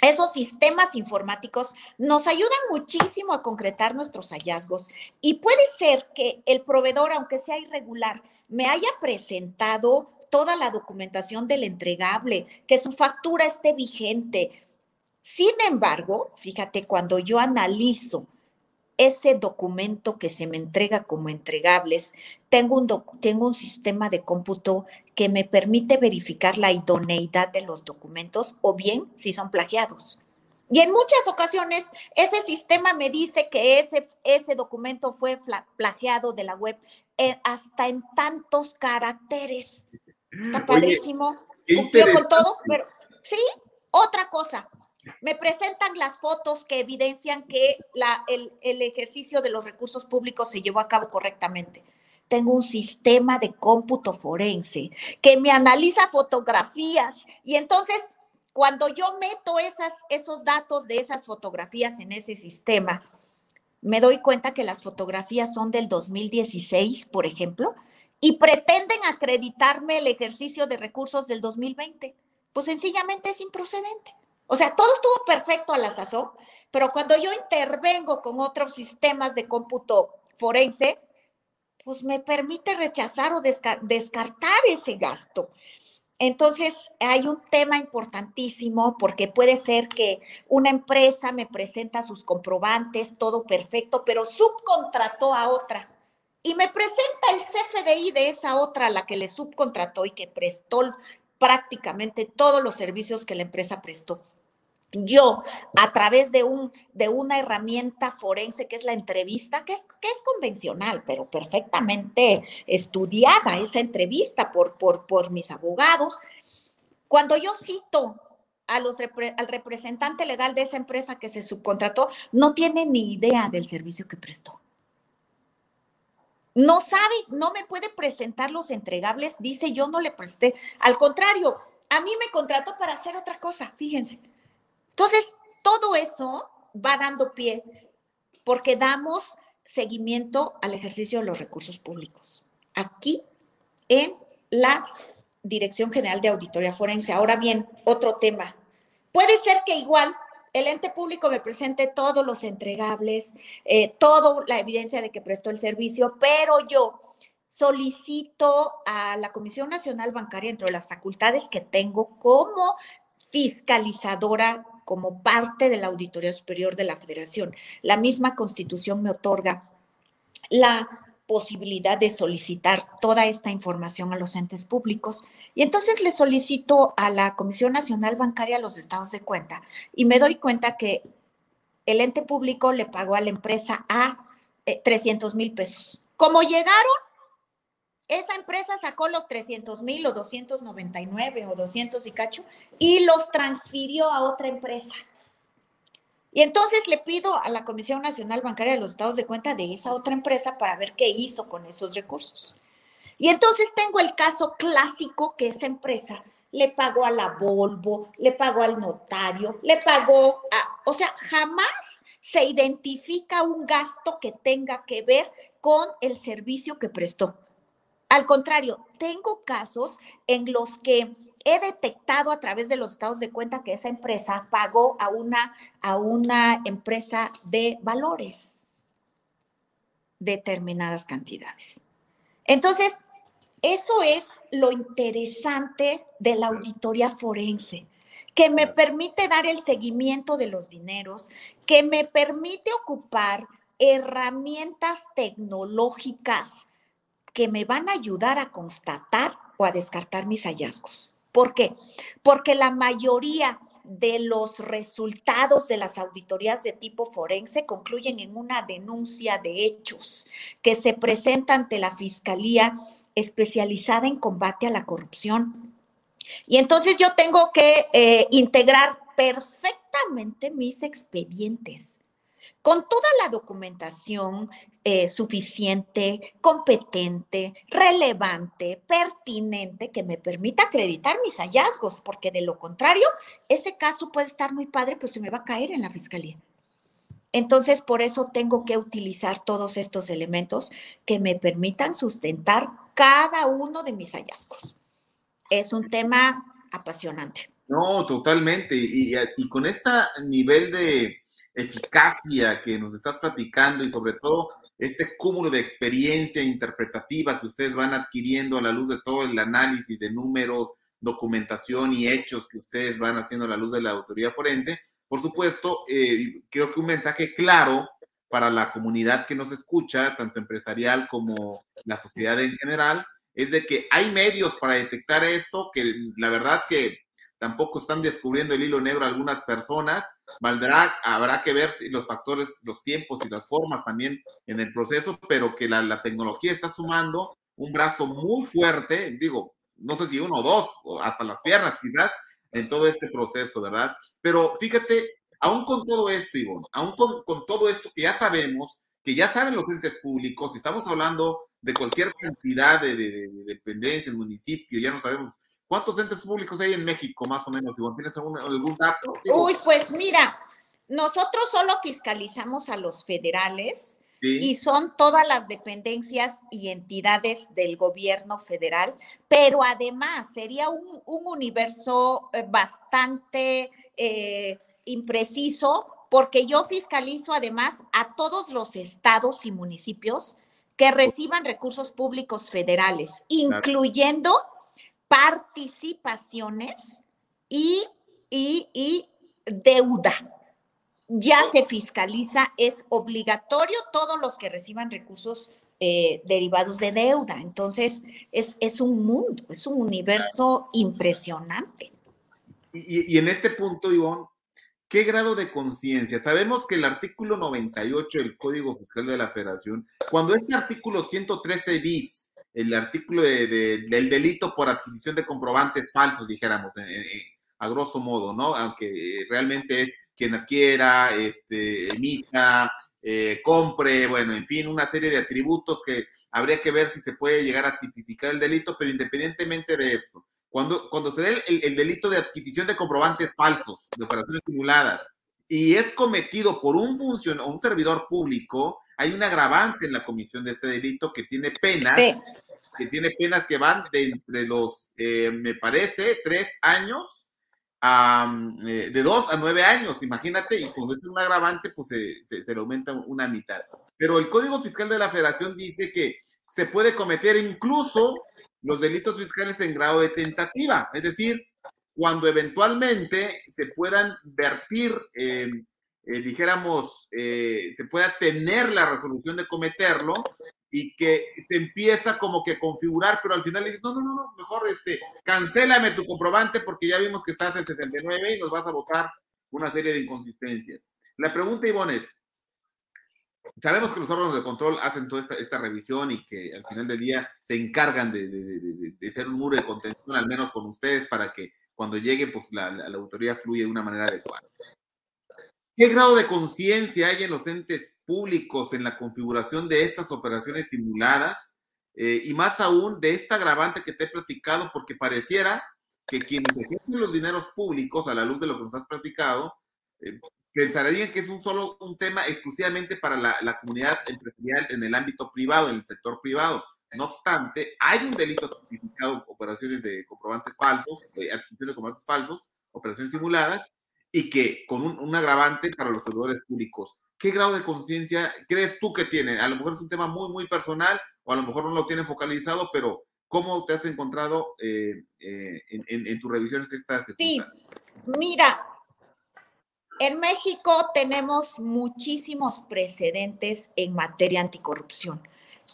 Esos sistemas informáticos nos ayudan muchísimo a concretar nuestros hallazgos y puede ser que el proveedor, aunque sea irregular, me haya presentado toda la documentación del entregable, que su factura esté vigente. Sin embargo, fíjate, cuando yo analizo ese documento que se me entrega como entregables, tengo un, tengo un sistema de cómputo que me permite verificar la idoneidad de los documentos o bien si son plagiados. Y en muchas ocasiones ese sistema me dice que ese, ese documento fue plagiado de la web eh, hasta en tantos caracteres. Está padrísimo. Cumplió con todo, pero sí, otra cosa. Me presentan las fotos que evidencian que el, ejercicio de los recursos públicos se llevó a cabo correctamente tengo un sistema de cómputo forense que me analiza fotografías y entonces cuando yo meto esos datos de esas fotografías en ese sistema, me doy cuenta que las fotografías son del 2016, por ejemplo, y pretenden acreditarme el ejercicio de recursos del 2020. Pues sencillamente es improcedente. O sea, todo estuvo perfecto a la sazón, pero cuando yo intervengo con otros sistemas de cómputo forense, pues me permite rechazar o descartar ese gasto. Entonces, hay un tema importantísimo porque puede ser que una empresa me presenta sus comprobantes, todo perfecto, pero subcontrató a otra y me presenta el CFDI de esa otra a la que le subcontrató y que prestó prácticamente todos los servicios que la empresa prestó yo a través de, un, de una herramienta forense que es la entrevista, que es, que es convencional, pero perfectamente estudiada esa entrevista por, por, por mis abogados, cuando yo cito a los, al representante legal de esa empresa que se subcontrató, no tiene ni idea del servicio que prestó. No sabe, no me puede presentar los entregables, dice yo no le presté. Al contrario, a mí me contrató para hacer otra cosa, fíjense entonces, todo eso va dando pie porque damos seguimiento al ejercicio de los recursos públicos. Aquí en la Dirección General de Auditoría Forense. Ahora bien, otro tema. Puede ser que igual el ente público me presente todos los entregables, eh, toda la evidencia de que prestó el servicio, pero yo solicito a la Comisión Nacional Bancaria, entre las facultades que tengo como fiscalizadora como parte de la Auditoría Superior de la Federación. La misma constitución me otorga la posibilidad de solicitar toda esta información a los entes públicos. Y entonces le solicito a la Comisión Nacional Bancaria los estados de cuenta y me doy cuenta que el ente público le pagó a la empresa a 300 eh, mil pesos. Como llegaron, esa empresa sacó los 300 mil o 299 o 200 y cacho y los transfirió a otra empresa. Y entonces le pido a la Comisión Nacional Bancaria de los Estados de Cuenta de esa otra empresa para ver qué hizo con esos recursos. Y entonces tengo el caso clásico que esa empresa le pagó a la Volvo, le pagó al notario, le pagó a, o sea, jamás se identifica un gasto que tenga que ver con el servicio que prestó. Al contrario, tengo casos en los que he detectado a través de los estados de cuenta que esa empresa pagó a una, a una empresa de valores determinadas cantidades. Entonces, eso es lo interesante de la auditoría forense, que me permite dar el seguimiento de los dineros, que me permite ocupar herramientas tecnológicas que me van a ayudar a constatar o a descartar mis hallazgos. ¿Por qué? Porque la mayoría de los resultados de las auditorías de tipo forense concluyen en una denuncia de hechos que se presenta ante la Fiscalía especializada en combate a la corrupción. Y entonces yo tengo que eh, integrar perfectamente mis expedientes con toda la documentación eh, suficiente, competente, relevante, pertinente, que me permita acreditar mis hallazgos, porque de lo contrario, ese caso puede estar muy padre, pero se me va a caer en la fiscalía. Entonces, por eso tengo que utilizar todos estos elementos que me permitan sustentar cada uno de mis hallazgos. Es un tema apasionante. No, totalmente. Y, y con este nivel de, eficacia que nos estás platicando y sobre todo este cúmulo de experiencia interpretativa que ustedes van adquiriendo a la luz de todo el análisis de números, documentación y hechos que ustedes van haciendo a la luz de la autoridad forense. Por supuesto, eh, creo que un mensaje claro para la comunidad que nos escucha, tanto empresarial como la sociedad en general, es de que hay medios para detectar esto, que la verdad que tampoco están descubriendo el hilo negro algunas personas. Valdrá, habrá que ver si los factores, los tiempos y las formas también en el proceso, pero que la, tecnología está sumando un brazo muy fuerte, digo, no sé si uno o dos, o hasta las piernas quizás, en todo este proceso, ¿verdad? Pero fíjate, aún con todo esto, Ivonne, aún con, todo esto que ya sabemos, que ya saben los entes públicos, estamos hablando de cualquier cantidad de, de, de dependencias, municipio, ya no sabemos ¿Cuántos entes públicos hay en México, más o menos? ¿Tienes algún, dato? Uy, pues mira, nosotros solo fiscalizamos a los federales y son todas las dependencias y entidades del gobierno federal, pero además sería un, universo eh, bastante eh, impreciso porque yo fiscalizo además a todos los estados y municipios que reciban recursos públicos federales, incluyendo participaciones y, y, deuda. Ya se fiscaliza, es obligatorio todos los que reciban recursos eh, derivados de deuda. Entonces, es, es, un mundo, es un universo impresionante. Y, y, en este punto, Ivonne, ¿qué grado de conciencia? Sabemos que el artículo 98 del Código Fiscal de la Federación, cuando este artículo 113 bis el artículo del delito por adquisición de comprobantes falsos, dijéramos, a grosso modo, ¿no? Aunque realmente es quien adquiera, este, emita, eh, compre, bueno, en fin, una serie de atributos que habría que ver si se puede llegar a tipificar el delito, pero independientemente de esto, cuando, cuando se dé el, el delito de adquisición de comprobantes falsos, de operaciones simuladas, y es cometido por un funcionario, un servidor público, hay un agravante en la comisión de este delito que tiene penas, que tiene penas que van de entre los, eh, me parece, tres años, a, eh, de dos a nueve años, imagínate, y cuando es un agravante, pues se, se, le aumenta una mitad. Pero el Código Fiscal de la Federación dice que se puede cometer incluso los delitos fiscales en grado de tentativa, es decir, cuando eventualmente se puedan vertir eh, eh, dijéramos, eh, se pueda tener la resolución de cometerlo y que se empieza como que a configurar, pero al final le dices, no, no, no, no, mejor este, cancélame tu comprobante porque ya vimos que estás en 69 y nos vas a votar una serie de inconsistencias. La pregunta, Ivonne, es, sabemos que los órganos de control hacen toda esta, revisión y que al final del día se encargan de, de, de, ser un muro de contención, al menos con ustedes, para que cuando llegue, pues la, la, la autoría fluya de una manera adecuada. ¿Qué grado de conciencia hay en los entes públicos en la configuración de estas operaciones simuladas? Eh, y más aún de esta agravante que te he platicado, porque pareciera que quienes ejercen los dineros públicos, a la luz de lo que nos has platicado, eh, pensarían que es un solo un tema exclusivamente para la, la, comunidad empresarial en el ámbito privado, en el sector privado. No obstante, hay un delito tipificado, operaciones de comprobantes falsos, de adquisición de comprobantes falsos, operaciones simuladas, y que con un, un agravante para los servidores públicos. ¿Qué grado de conciencia crees tú que tienen? A lo mejor es un tema muy, muy personal, o a lo mejor no lo tienen focalizado, pero ¿cómo te has encontrado eh, eh, en, en, en, tus revisiones estas? Sí, mira, en México tenemos muchísimos precedentes en materia anticorrupción.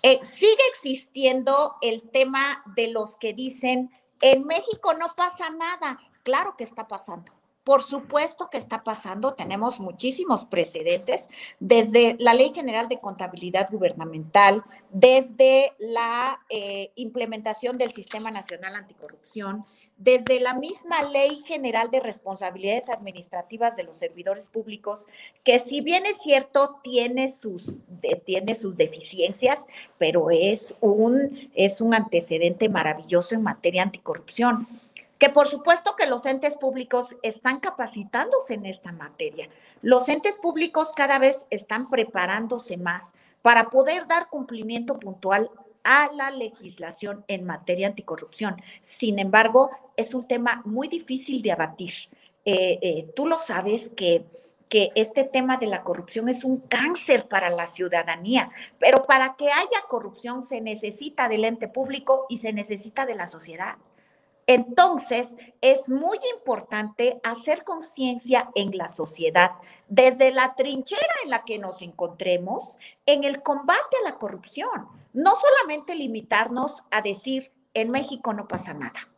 Eh, sigue existiendo el tema de los que dicen, en México no pasa nada. Claro que está pasando. Por supuesto que está pasando, tenemos muchísimos precedentes, desde la Ley General de Contabilidad Gubernamental, desde la eh, implementación del Sistema Nacional Anticorrupción, desde la misma Ley General de Responsabilidades Administrativas de los Servidores Públicos, que si bien es cierto, tiene sus, tiene sus deficiencias, pero es un, es un antecedente maravilloso en materia anticorrupción que por supuesto que los entes públicos están capacitándose en esta materia. Los entes públicos cada vez están preparándose más para poder dar cumplimiento puntual a la legislación en materia anticorrupción. Sin embargo, es un tema muy difícil de abatir. Eh, eh, tú lo sabes que que este tema de la corrupción es un cáncer para la ciudadanía, pero para que haya corrupción se necesita del ente público y se necesita de la sociedad. Entonces, es muy importante hacer conciencia en la sociedad, desde la trinchera en la que nos encontremos, en el combate a la corrupción. No solamente limitarnos a decir, en México no pasa nada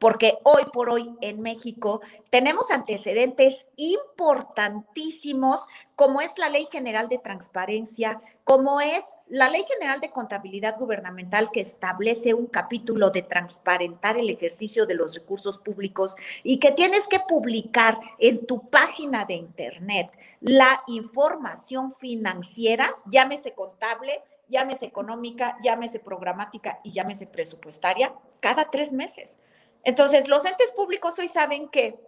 porque hoy por hoy en México tenemos antecedentes importantísimos, como es la Ley General de Transparencia, como es la Ley General de Contabilidad Gubernamental que establece un capítulo de transparentar el ejercicio de los recursos públicos y que tienes que publicar en tu página de Internet la información financiera, llámese contable, llámese económica, llámese programática y llámese presupuestaria, cada tres meses. Entonces, los entes públicos hoy saben que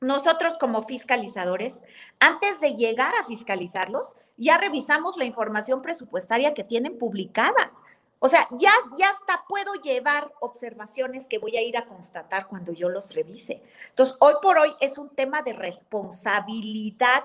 nosotros como fiscalizadores, antes de llegar a fiscalizarlos, ya revisamos la información presupuestaria que tienen publicada. O sea, ya, ya hasta puedo llevar observaciones que voy a ir a constatar cuando yo los revise. Entonces, hoy por hoy es un tema de responsabilidad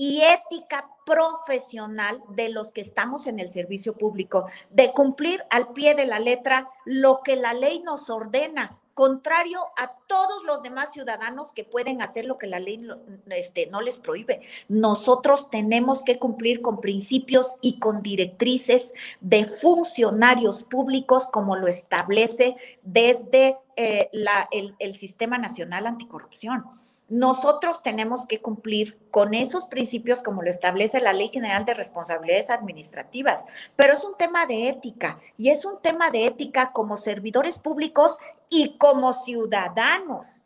y ética profesional de los que estamos en el servicio público, de cumplir al pie de la letra lo que la ley nos ordena, contrario a todos los demás ciudadanos que pueden hacer lo que la ley este, no les prohíbe. Nosotros tenemos que cumplir con principios y con directrices de funcionarios públicos como lo establece desde eh, la, el, el Sistema Nacional Anticorrupción nosotros tenemos que cumplir con esos principios como lo establece la Ley General de Responsabilidades Administrativas, pero es un tema de ética y es un tema de ética como servidores públicos y como ciudadanos,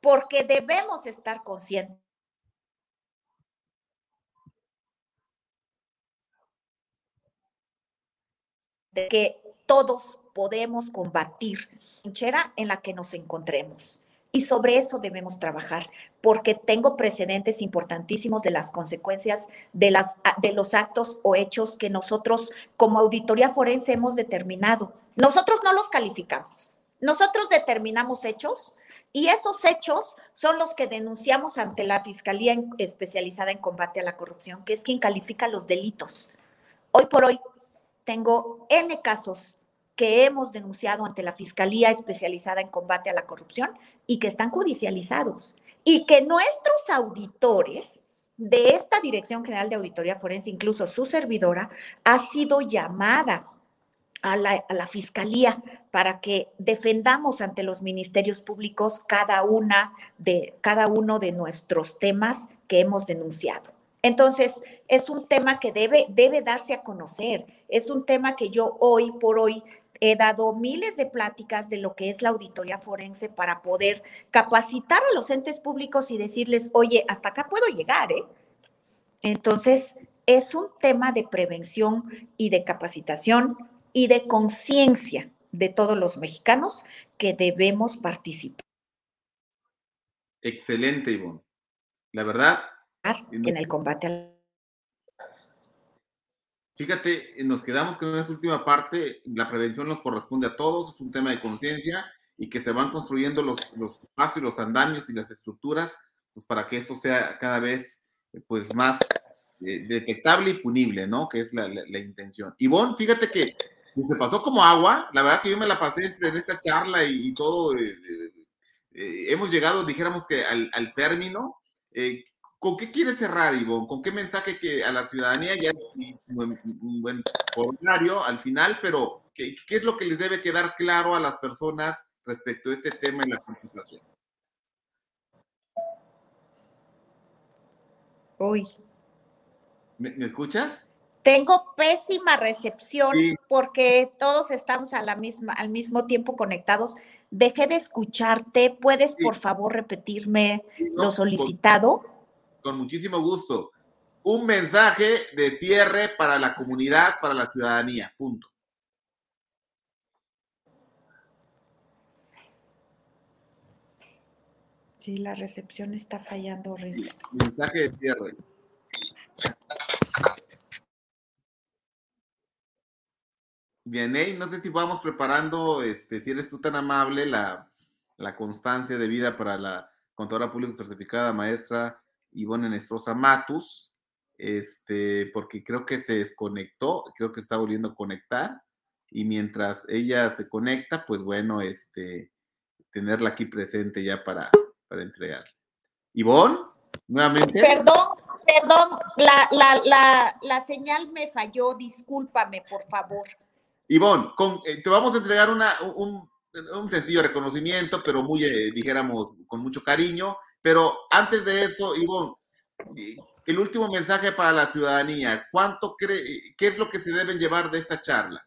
porque debemos estar conscientes. de que todos podemos combatir la en la que nos encontremos. Y sobre eso debemos trabajar, porque tengo precedentes importantísimos de las consecuencias de, las, de los actos o hechos que nosotros como auditoría forense hemos determinado. Nosotros no los calificamos, nosotros determinamos hechos y esos hechos son los que denunciamos ante la Fiscalía especializada en combate a la corrupción, que es quien califica los delitos. Hoy por hoy tengo N casos que hemos denunciado ante la Fiscalía especializada en combate a la corrupción y que están judicializados. Y que nuestros auditores de esta Dirección General de Auditoría Forense, incluso su servidora, ha sido llamada a la, a la, fiscalía para que defendamos ante los ministerios públicos cada una de cada uno de nuestros temas que hemos denunciado. Entonces, es un tema que debe, debe darse a conocer, es un tema que yo hoy por hoy he dado miles de pláticas de lo que es la auditoría forense para poder capacitar a los entes públicos y decirles, oye, hasta acá puedo llegar, ¿eh? Entonces, es un tema de prevención y de capacitación y de conciencia de todos los mexicanos que debemos participar. Excelente, Ivonne. La verdad. En el combate al Fíjate, nos quedamos con esa última parte, la prevención nos corresponde a todos, es un tema de conciencia y que se van construyendo los, los espacios, los andamios y las estructuras, pues para que esto sea cada vez pues más eh, detectable y punible, ¿no? Que es la, la, intención. Ivonne, fíjate que se pasó como agua, la verdad que yo me la pasé en esta charla y, todo, eh, eh, hemos llegado, dijéramos que al, al término. ¿Con qué quiere cerrar, Ivonne? ¿Con qué mensaje que a la ciudadanía ya es un buen ordinario al final, pero ¿qué, ¿qué, es lo que les debe quedar claro a las personas respecto a este tema en la computación? Uy. ¿Me, ¿Me, escuchas? Tengo pésima recepción sí. porque todos estamos a la misma, al mismo tiempo conectados. Dejé de escucharte. ¿Puedes, sí. por favor, repetirme sí, no, lo solicitado? Con muchísimo gusto. Un mensaje de cierre para la comunidad, para la ciudadanía. Punto. Sí, la recepción está fallando horrible. Mensaje de cierre. Bien, hey, no sé si vamos preparando, este, si eres tú tan amable, la, la constancia de vida para la contadora pública certificada maestra Ivonne Nestrosa Matus, este, porque creo que se desconectó, creo que está volviendo a conectar, y mientras ella se conecta, pues bueno, este, tenerla aquí presente ya para, para entregar. Ivonne, nuevamente. Perdón, perdón, la, la, la, la señal me falló, discúlpame, por favor. Ivonne, con, eh, te vamos a entregar una, un, un sencillo reconocimiento, pero muy, eh, dijéramos, con mucho cariño pero antes de eso, Ivonne, el último mensaje para la ciudadanía, ¿cuánto cree, qué es lo que se deben llevar de esta charla?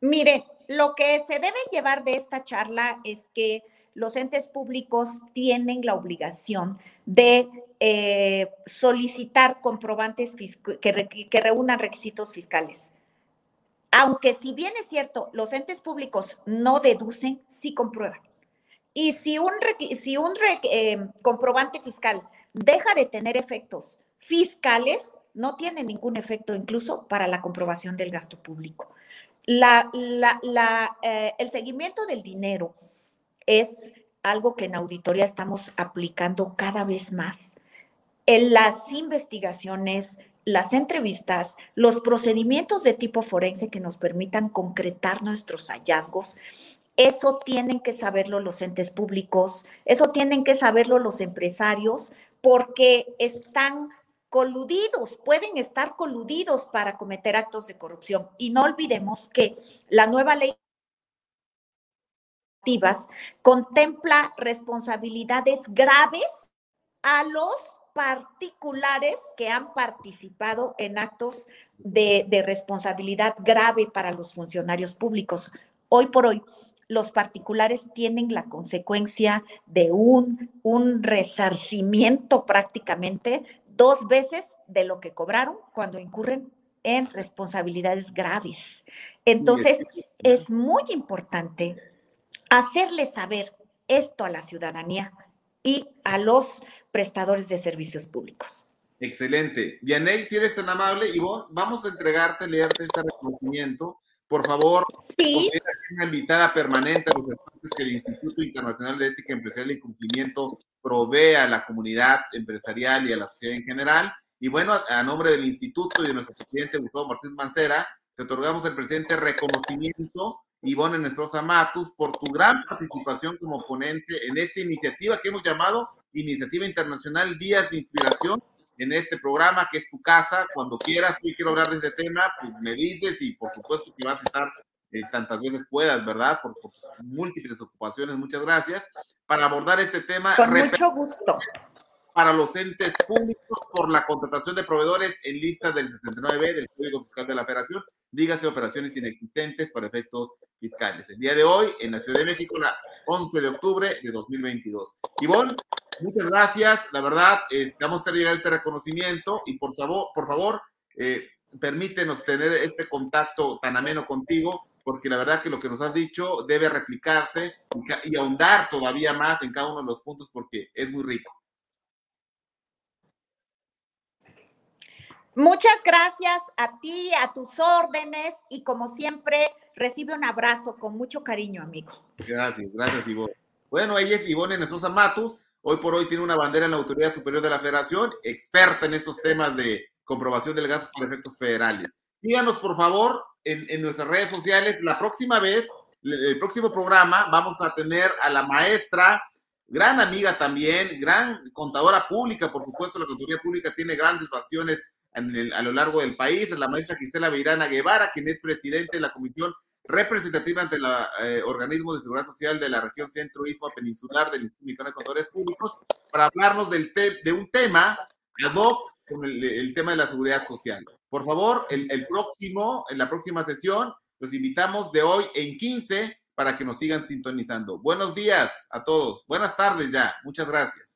Mire, lo que se debe llevar de esta charla es que los entes públicos tienen la obligación de eh, solicitar comprobantes que, que reúnan requisitos fiscales. Aunque si bien es cierto, los entes públicos no deducen, sí comprueban. Y si un, eh, comprobante fiscal deja de tener efectos fiscales, no tiene ningún efecto incluso para la comprobación del gasto público. Eh, el seguimiento del dinero es algo que en auditoría estamos aplicando cada vez más. En las investigaciones, las entrevistas, los procedimientos de tipo forense que nos permitan concretar nuestros hallazgos eso tienen que saberlo los entes públicos, eso tienen que saberlo los empresarios, porque están coludidos, pueden estar coludidos para cometer actos de corrupción. Y no olvidemos que la nueva ley contempla responsabilidades graves a los particulares que han participado en actos de, de responsabilidad grave para los funcionarios públicos. Hoy por hoy, los particulares tienen la consecuencia de un, un resarcimiento prácticamente dos veces de lo que cobraron cuando incurren en responsabilidades graves. Entonces, es muy importante hacerle saber esto a la ciudadanía y a los prestadores de servicios públicos. Excelente. Vianey, si eres tan amable, y vamos a entregarte, leerte este reconocimiento por favor, sí. Una invitada permanente a los espacios que el Instituto Internacional de Ética Empresarial y Cumplimiento provee a la comunidad empresarial y a la sociedad en general. Y bueno, a, a nombre del instituto y de nuestro presidente Gustavo Martínez Mancera, te otorgamos el presente reconocimiento, Ivonne Nestrosa Matus, por tu gran participación como ponente en esta iniciativa que hemos llamado Iniciativa Internacional Días de Inspiración en este programa, que es tu casa. Cuando quieras, y quiero hablar de este tema, pues me dices y por supuesto que vas a estar eh, tantas veces puedas, ¿verdad? Por, por, múltiples ocupaciones. Muchas gracias. Para abordar este tema. Con mucho gusto. Para los entes públicos por la contratación de proveedores en lista del 69 del Código Fiscal de la Federación. dígase operaciones inexistentes para efectos fiscales. El día de hoy, en la Ciudad de México, la 11 de octubre de 2022. Ivonne, muchas gracias. La verdad, eh, vamos a llegar a este reconocimiento y por favor, por favor, eh, permítenos tener este contacto tan ameno contigo, porque la verdad que lo que nos has dicho debe replicarse y ahondar todavía más en cada uno de los puntos porque es muy rico. Muchas gracias a ti, a tus órdenes y como siempre, recibe un abrazo con mucho cariño, amigo. Gracias, gracias, Ivonne. Bueno, ella es Ivonne Nesosa Matus. Hoy por hoy tiene una bandera en la Autoridad Superior de la Federación, experta en estos temas de comprobación de gastos por efectos federales. Síganos, por favor, en, en nuestras redes sociales. La próxima vez, el próximo programa, vamos a tener a la maestra gran amiga también, gran contadora pública, por supuesto, la contaduría pública tiene grandes pasiones a lo largo del país, la maestra Gisela Virana Guevara, quien es presidente de la Comisión Representativa ante el eh, Organismo de Seguridad Social de la región centro Istmo peninsular del Instituto de Contadores Públicos, para hablarnos del de un tema ad hoc con el, tema de la seguridad social. Por favor, el, el próximo, en la próxima sesión, los invitamos de hoy en 15 para que nos sigan sintonizando. Buenos días a todos. Buenas tardes ya. Muchas gracias.